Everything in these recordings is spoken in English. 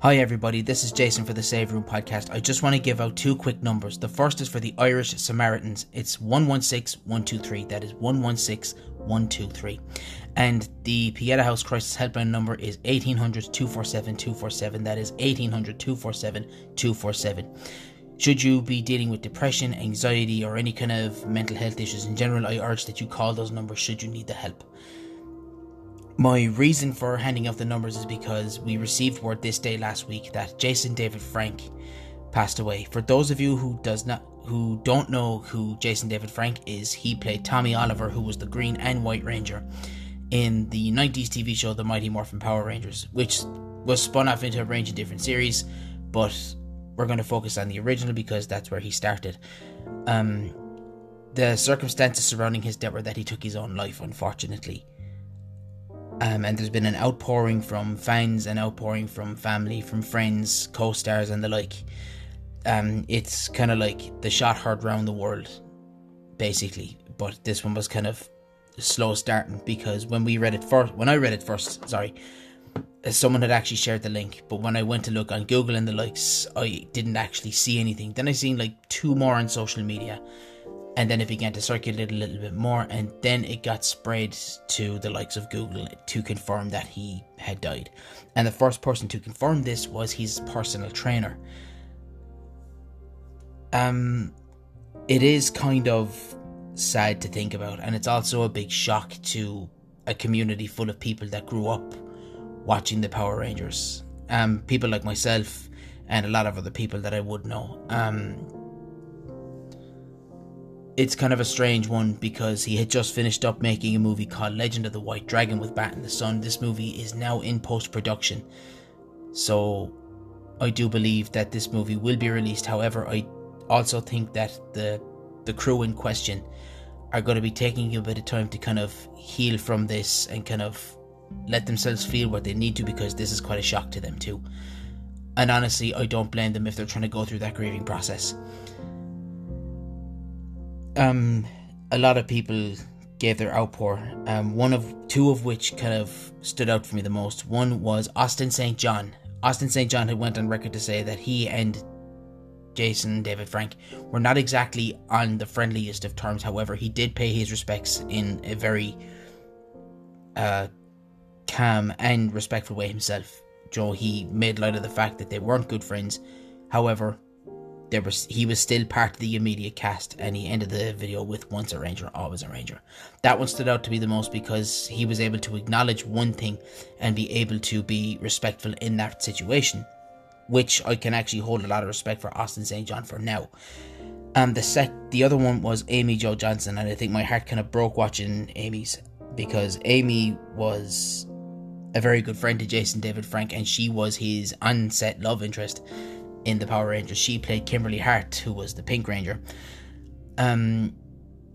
Hi, everybody. This is Jason for the Save Room podcast. I just want to give out two quick numbers. The first is for the Irish Samaritans. It's 116 123. That is 116 123. And the Pieta House Crisis Helpline number is 1800 247 247. That is 1800 247 247. Should you be dealing with depression, anxiety, or any kind of mental health issues in general, I urge that you call those numbers should you need the help. My reason for handing out the numbers is because we received word this day last week that Jason David Frank passed away. For those of you who does not who don't know who Jason David Frank is, he played Tommy Oliver, who was the Green and White Ranger in the 90s TV show The Mighty Morphin Power Rangers, which was spun off into a range of different series, but we're going to focus on the original because that's where he started. Um, the circumstances surrounding his death were that he took his own life, unfortunately. Um, and there's been an outpouring from fans, an outpouring from family, from friends, co stars, and the like. Um, it's kind of like the shot heard round the world, basically. But this one was kind of slow starting because when we read it first, when I read it first, sorry, someone had actually shared the link. But when I went to look on Google and the likes, I didn't actually see anything. Then I seen like two more on social media and then it began to circulate a little bit more and then it got spread to the likes of google to confirm that he had died. And the first person to confirm this was his personal trainer. Um it is kind of sad to think about and it's also a big shock to a community full of people that grew up watching the power rangers. Um people like myself and a lot of other people that i would know. Um it's kind of a strange one because he had just finished up making a movie called Legend of the White Dragon with Bat in the Sun. This movie is now in post production. So I do believe that this movie will be released. However, I also think that the the crew in question are going to be taking a bit of time to kind of heal from this and kind of let themselves feel what they need to because this is quite a shock to them too. And honestly, I don't blame them if they're trying to go through that grieving process um, a lot of people gave their outpour. Um, one of two of which kind of stood out for me the most. One was Austin St. John. Austin St. John had went on record to say that he and Jason David Frank were not exactly on the friendliest of terms. However, he did pay his respects in a very uh, calm and respectful way himself. Joe, he made light of the fact that they weren't good friends. However, there was he was still part of the immediate cast and he ended the video with once a ranger always a ranger. That one stood out to me the most because he was able to acknowledge one thing and be able to be respectful in that situation which i can actually hold a lot of respect for austin st john for now. And the sec the other one was amy jo johnson and i think my heart kind of broke watching amy's because amy was a very good friend to jason david frank and she was his on-set love interest in the Power Rangers. She played Kimberly Hart, who was the Pink Ranger. Um,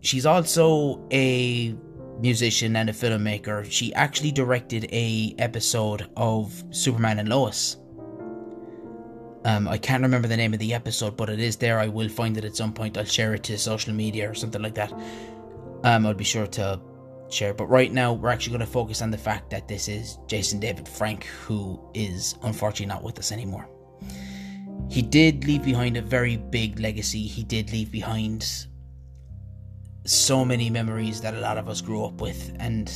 she's also a musician and a filmmaker. She actually directed a episode of Superman and Lois. Um, I can't remember the name of the episode, but it is there. I will find it at some point. I'll share it to social media or something like that. Um, I'll be sure to share. But right now, we're actually going to focus on the fact that this is Jason David Frank, who is unfortunately not with us anymore he did leave behind a very big legacy. He did leave behind so many memories that a lot of us grew up with and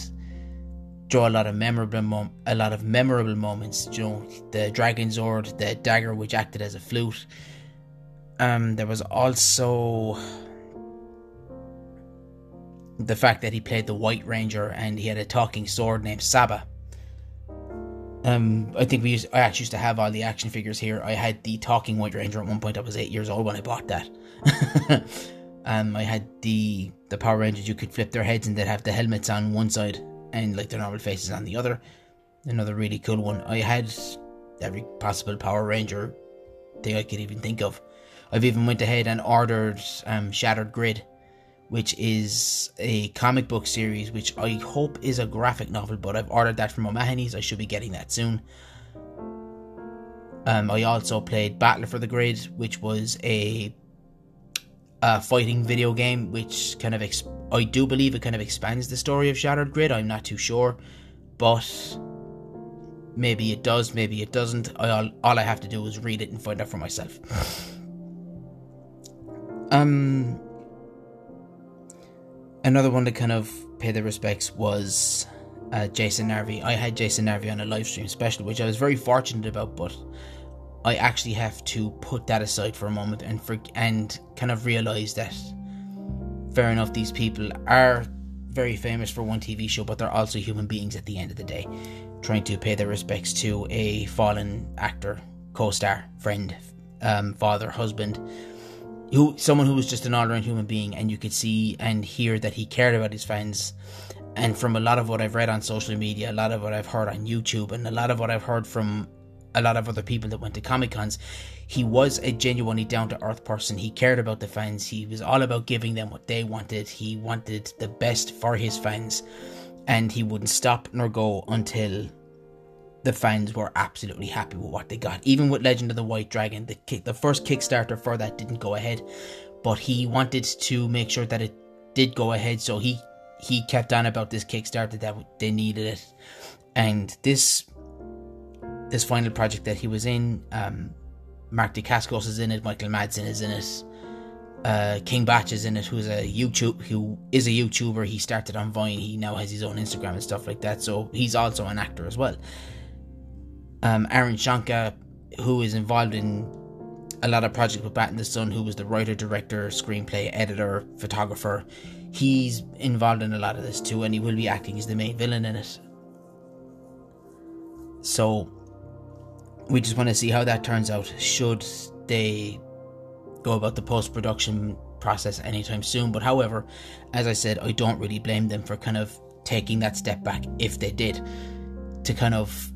draw a lot of memorable mom- a lot of memorable moments. You know, the Dragon sword, the dagger which acted as a flute. Um, there was also the fact that he played the White Ranger and he had a talking sword named Saba. Um, I think we used. I actually used to have all the action figures here. I had the talking White Ranger at one point. I was eight years old when I bought that. um, I had the the Power Rangers. You could flip their heads and they'd have the helmets on one side and like their normal faces on the other. Another really cool one. I had every possible Power Ranger thing I could even think of. I've even went ahead and ordered um, Shattered Grid which is a comic book series, which I hope is a graphic novel, but I've ordered that from O'Mahony's. I should be getting that soon. Um, I also played Battle for the Grid, which was a, a fighting video game, which kind of I do believe it kind of expands the story of Shattered Grid. I'm not too sure, but Maybe it does, maybe it doesn't. All, all I have to do is read it and find out for myself. um, another one to kind of pay their respects was uh, Jason Narvy. I had Jason Narvy on a live stream special, which I was very fortunate about, but I actually have to put that aside for a moment and for and kind of realize that fair enough, these people are very famous for one TV show, but they're also human beings at the end of the day, trying to pay their respects to a fallen actor, co-star, friend, um, father, husband, who someone who was just an all-round human being, and you could see and hear that he cared about his fans. And from a lot of what I've read on social media, a lot of what I've heard on YouTube, and a lot of what I've heard from a lot of other people that went to Comic Cons, he was a genuinely down to earth person. He cared about the fans. He was all about giving them what they wanted. He wanted the best for his fans, and he wouldn't stop nor go until the fans were absolutely happy with what they got. Even with Legend of the White Dragon, the kick, the first Kickstarter for that didn't go ahead, but he wanted to make sure that it did go ahead. So he he kept on about this Kickstarter that they needed it, and this this final project that he was in. Um, Mark Dacascos is in it. Michael Madsen is in it. Uh, King Bach is in it, who's a YouTube who is a YouTuber. He started on Vine. He now has his own Instagram and stuff like that. So he's also an actor as well. Um, Aaron Schoenke, who is involved in a lot of projects with Bat in the Sun, who was the writer, director, screenplay, editor, photographer. He's involved in a lot of this too, and he will be acting as the main villain in it. So we just want to see how that turns out. Should they go about the post production process anytime soon? But however, as I said, I don't really blame them for kind of taking that step back if they did to kind of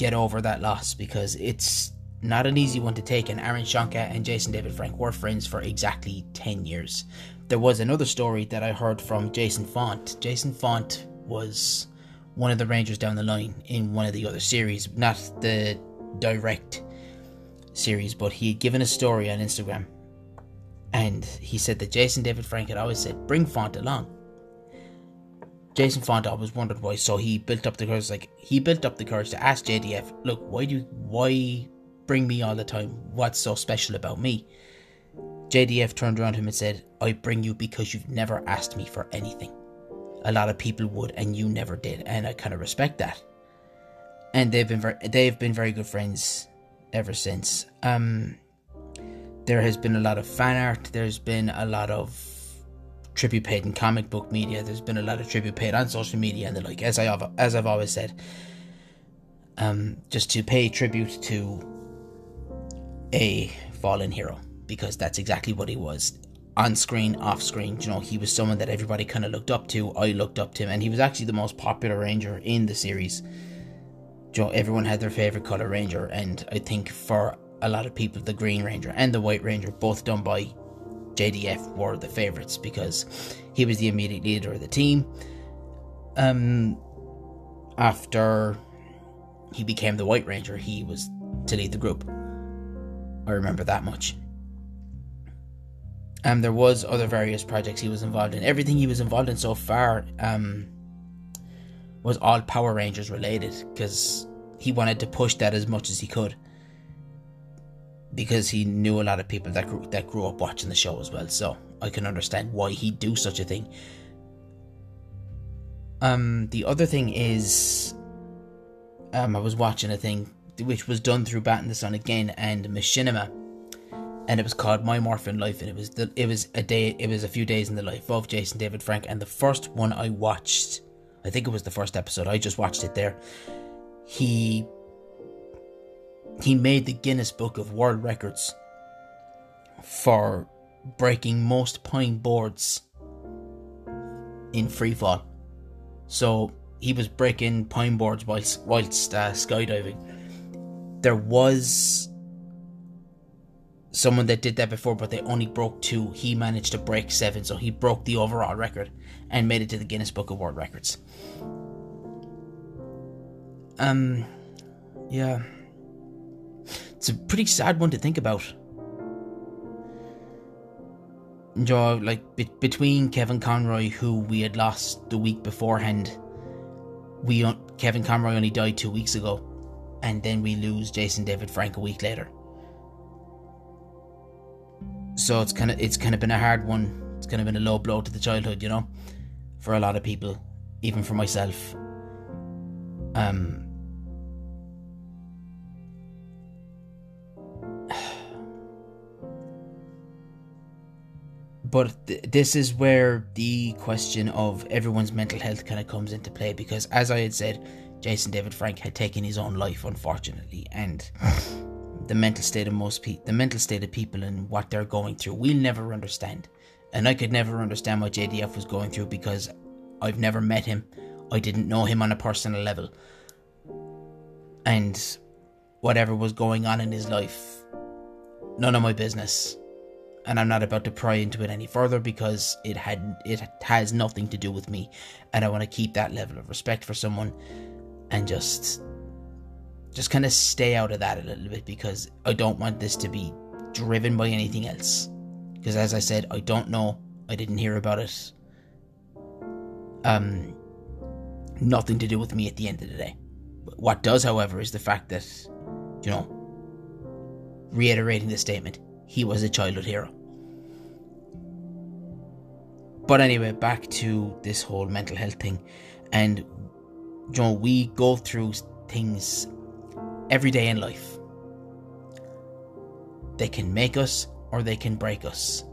get over that loss because it's not an easy one to take. And Aaron Schoenke and Jason David Frank were friends for exactly 10 years. There was another story that I heard from Jason Faunt. Jason Faunt was one of the Rangers down the line in one of the other series, not the direct series, but he had given a story on Instagram. And he said that Jason David Frank had always said, bring Faunt along. Jason Faunt always wondered why, so he built up the courage. Like he built up the courage to ask JDF, "Look, why do you, why bring me all the time? What's so special about me?" JDF turned around to him and said, "I bring you because you've never asked me for anything. A lot of people would, and you never did, and I kind of respect that." and they've been very they've been very good friends ever since. Um, there has been a lot of fan art. There's been a lot of tribute paid in comic book media. There's been a lot of tribute paid on social media and the like. As I have, as I've always said, um, just to pay tribute to a fallen hero because that's exactly what he was on screen, off screen. You know, he was someone that everybody kind of looked up to. I looked up to him, and he was actually the most popular ranger in the series you know, everyone had their favorite color ranger, and I think for a lot of people, the Green Ranger and the White Ranger, both done by JDF, were the favorites because he was the immediate leader of the team. Um, after he became the White Ranger, he was to lead the group. I remember that much. Um, there was other various projects he was involved in. Everything he was involved in so far, um, was all Power Rangers related because he wanted to push that as much as he could because he knew a lot of people that grew, that grew up watching the show as well. So I can understand why he'd do such a thing. Um, the other thing is, um, I was watching a thing which was done through Bat in the Sun again and Machinima, and it was called My Morphin Life, and it was the it was a day it was a few days in the life of Jason David Frank, and the first one I watched I think it was the first episode. I just watched it there. He he made the Guinness Book of World Records for breaking most pine boards in free fall. So he was breaking pine boards whilst, whilst uh, skydiving. There was someone that did that before, but they only broke two. He managed to break seven, so he broke the overall record and made it to the Guinness Book of World Records. Um, yeah. It's a pretty sad one to think about. Joe, like be- between Kevin Conroy, who we had lost the week beforehand, we Kevin Conroy only died two weeks ago, and then we lose Jason David Frank a week later. So it's kind of it's kind of been a hard one. It's kind of been a low blow to the childhood, you know, for a lot of people, even for myself. Um. But th- this is where the question of everyone's mental health kind of comes into play because, as I had said, Jason David Frank had taken his own life, unfortunately, and the mental state of most people, the mental state of people, and what they're going through, we'll never understand. And I could never understand what JDF was going through because I've never met him. I didn't know him on a personal level. And whatever was going on in his life, none of my business. And I'm not about to pry into it any further because it had it has nothing to do with me, and I want to keep that level of respect for someone and just just kind of stay out of that a little bit because I don't want this to be driven by anything else. Because as I said, I don't know. I didn't hear about it. Um, nothing to do with me at the end of the day. What does, however, is the fact that, you know, reiterating the statement, he was a childhood hero. But anyway, back to this whole mental health thing, and you know, we go through things every day in life. They can make us or they can break us.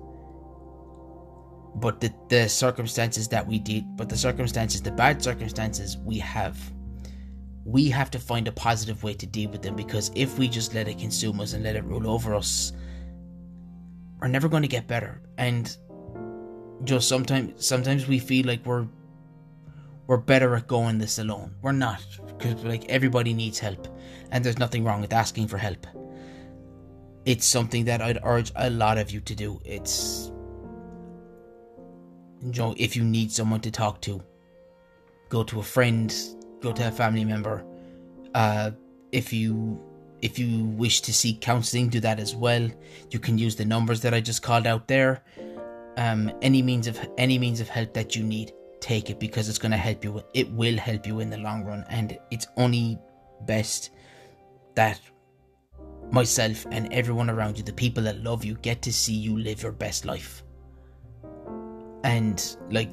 But the, the circumstances that we did, but the circumstances, the bad circumstances we have, we have to find a positive way to deal with them because if we just let it consume us and let it rule over us, we're never going to get better. And just sometimes, sometimes we feel like we're we're better at going this alone. We're not, because like everybody needs help, and there's nothing wrong with asking for help. It's something that I'd urge a lot of you to do. It's, you know, if you need someone to talk to, go to a friend, go to a family member. Uh, if you if you wish to seek counseling, do that as well. You can use the numbers that I just called out there. Um, any means of any means of help that you need take it because it's going to help you. It will help you in the long run, and it's only best that myself and everyone around you, the people that love you, get to see you live your best life. And like,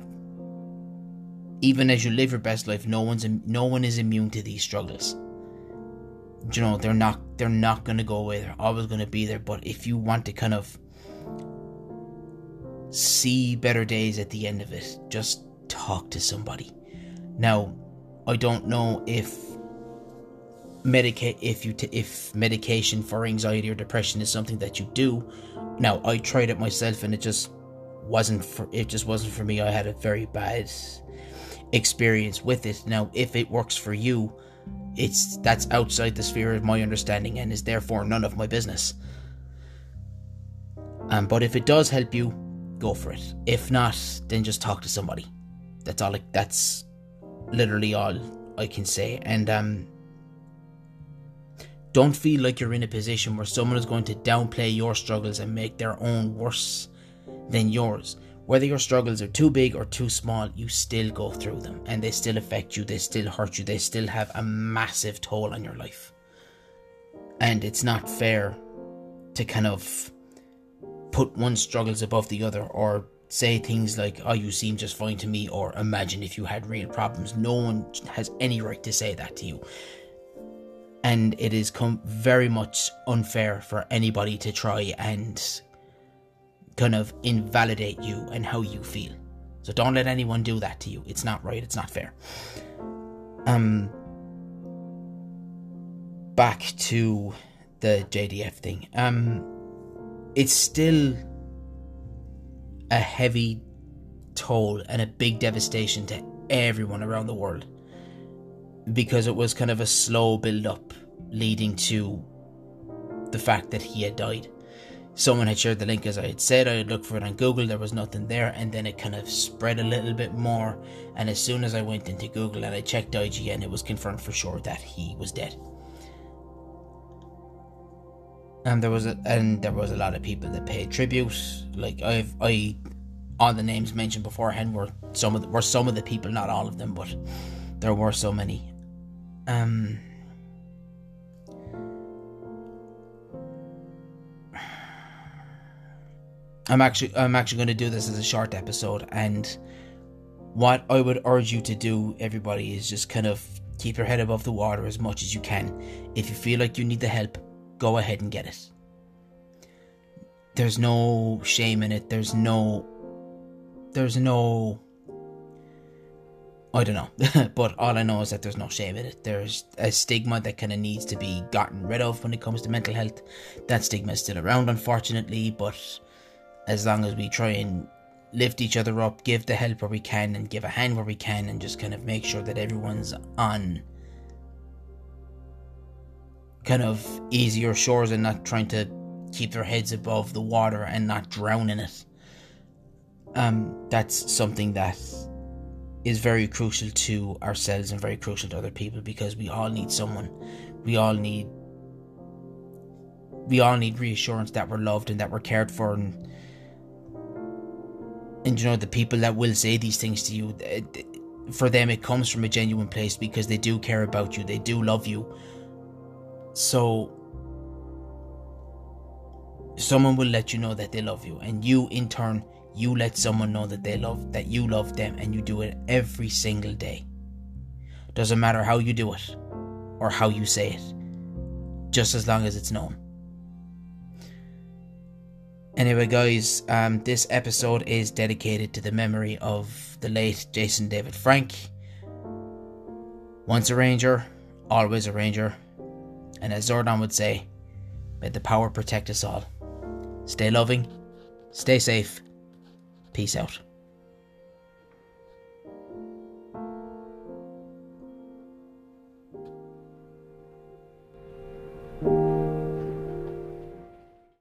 even as you live your best life, no one's no one is immune to these struggles. You know, they're not they're not gonna go away. They're always gonna be there. But if you want to kind of see better days at the end of it, just talk to somebody. Now, I don't know if medicate if you t- if medication for anxiety or depression is something that you do. Now, I tried it myself and it just wasn't for it just wasn't for me. I had a very bad experience with it. Now, if it works for you, it's that's outside the sphere of my understanding and is therefore none of my business. Um, but if it does help you, go for it. If not, then just talk to somebody. That's all. Like that's literally all I can say. And um, don't feel like you're in a position where someone is going to downplay your struggles and make their own worse than yours. Whether your struggles are too big or too small, you still go through them and they still affect you, they still hurt you, they still have a massive toll on your life. And it's not fair to kind of put one struggles above the other or say things like, oh, you seem just fine to me, or imagine if you had real problems. No one has any right to say that to you. And it is come very much unfair for anybody to try and kind of invalidate you and how you feel. So don't let anyone do that to you. It's not right, it's not fair. Um back to the JDF thing. Um it's still a heavy toll and a big devastation to everyone around the world because it was kind of a slow build up leading to the fact that he had died. Someone had shared the link as I had said, I had looked for it on Google, there was nothing there, and then it kind of spread a little bit more. And as soon as I went into Google and I checked IGN, it was confirmed for sure that he was dead. And there was a and there was a lot of people that paid tribute. Like I've I all the names mentioned beforehand were some of the, were some of the people, not all of them, but there were so many. Um I'm actually I'm actually going to do this as a short episode, and what I would urge you to do, everybody, is just kind of keep your head above the water as much as you can. If you feel like you need the help, go ahead and get it. There's no shame in it. There's no. There's no. I don't know, but all I know is that there's no shame in it. There's a stigma that kind of needs to be gotten rid of when it comes to mental health. That stigma is still around, unfortunately, but as long as we try and lift each other up, give the help where we can, and give a hand where we can, and just kind of make sure that everyone's on kind of easier shores and not trying to keep their heads above the water and not drown in it. Um, that's something that is very crucial to ourselves and very crucial to other people because we all need someone. We all need we all need reassurance that we're loved and that we're cared for and and you know the people that will say these things to you for them it comes from a genuine place because they do care about you they do love you. So someone will let you know that they love you and you in turn you let someone know that they love that you love them and you do it every single day. Doesn't matter how you do it or how you say it just as long as it's known Anyway, guys, um, this episode is dedicated to the memory of the late Jason David Frank. Once a Ranger, always a Ranger. And as Zordon would say, may the power protect us all. Stay loving, stay safe, peace out.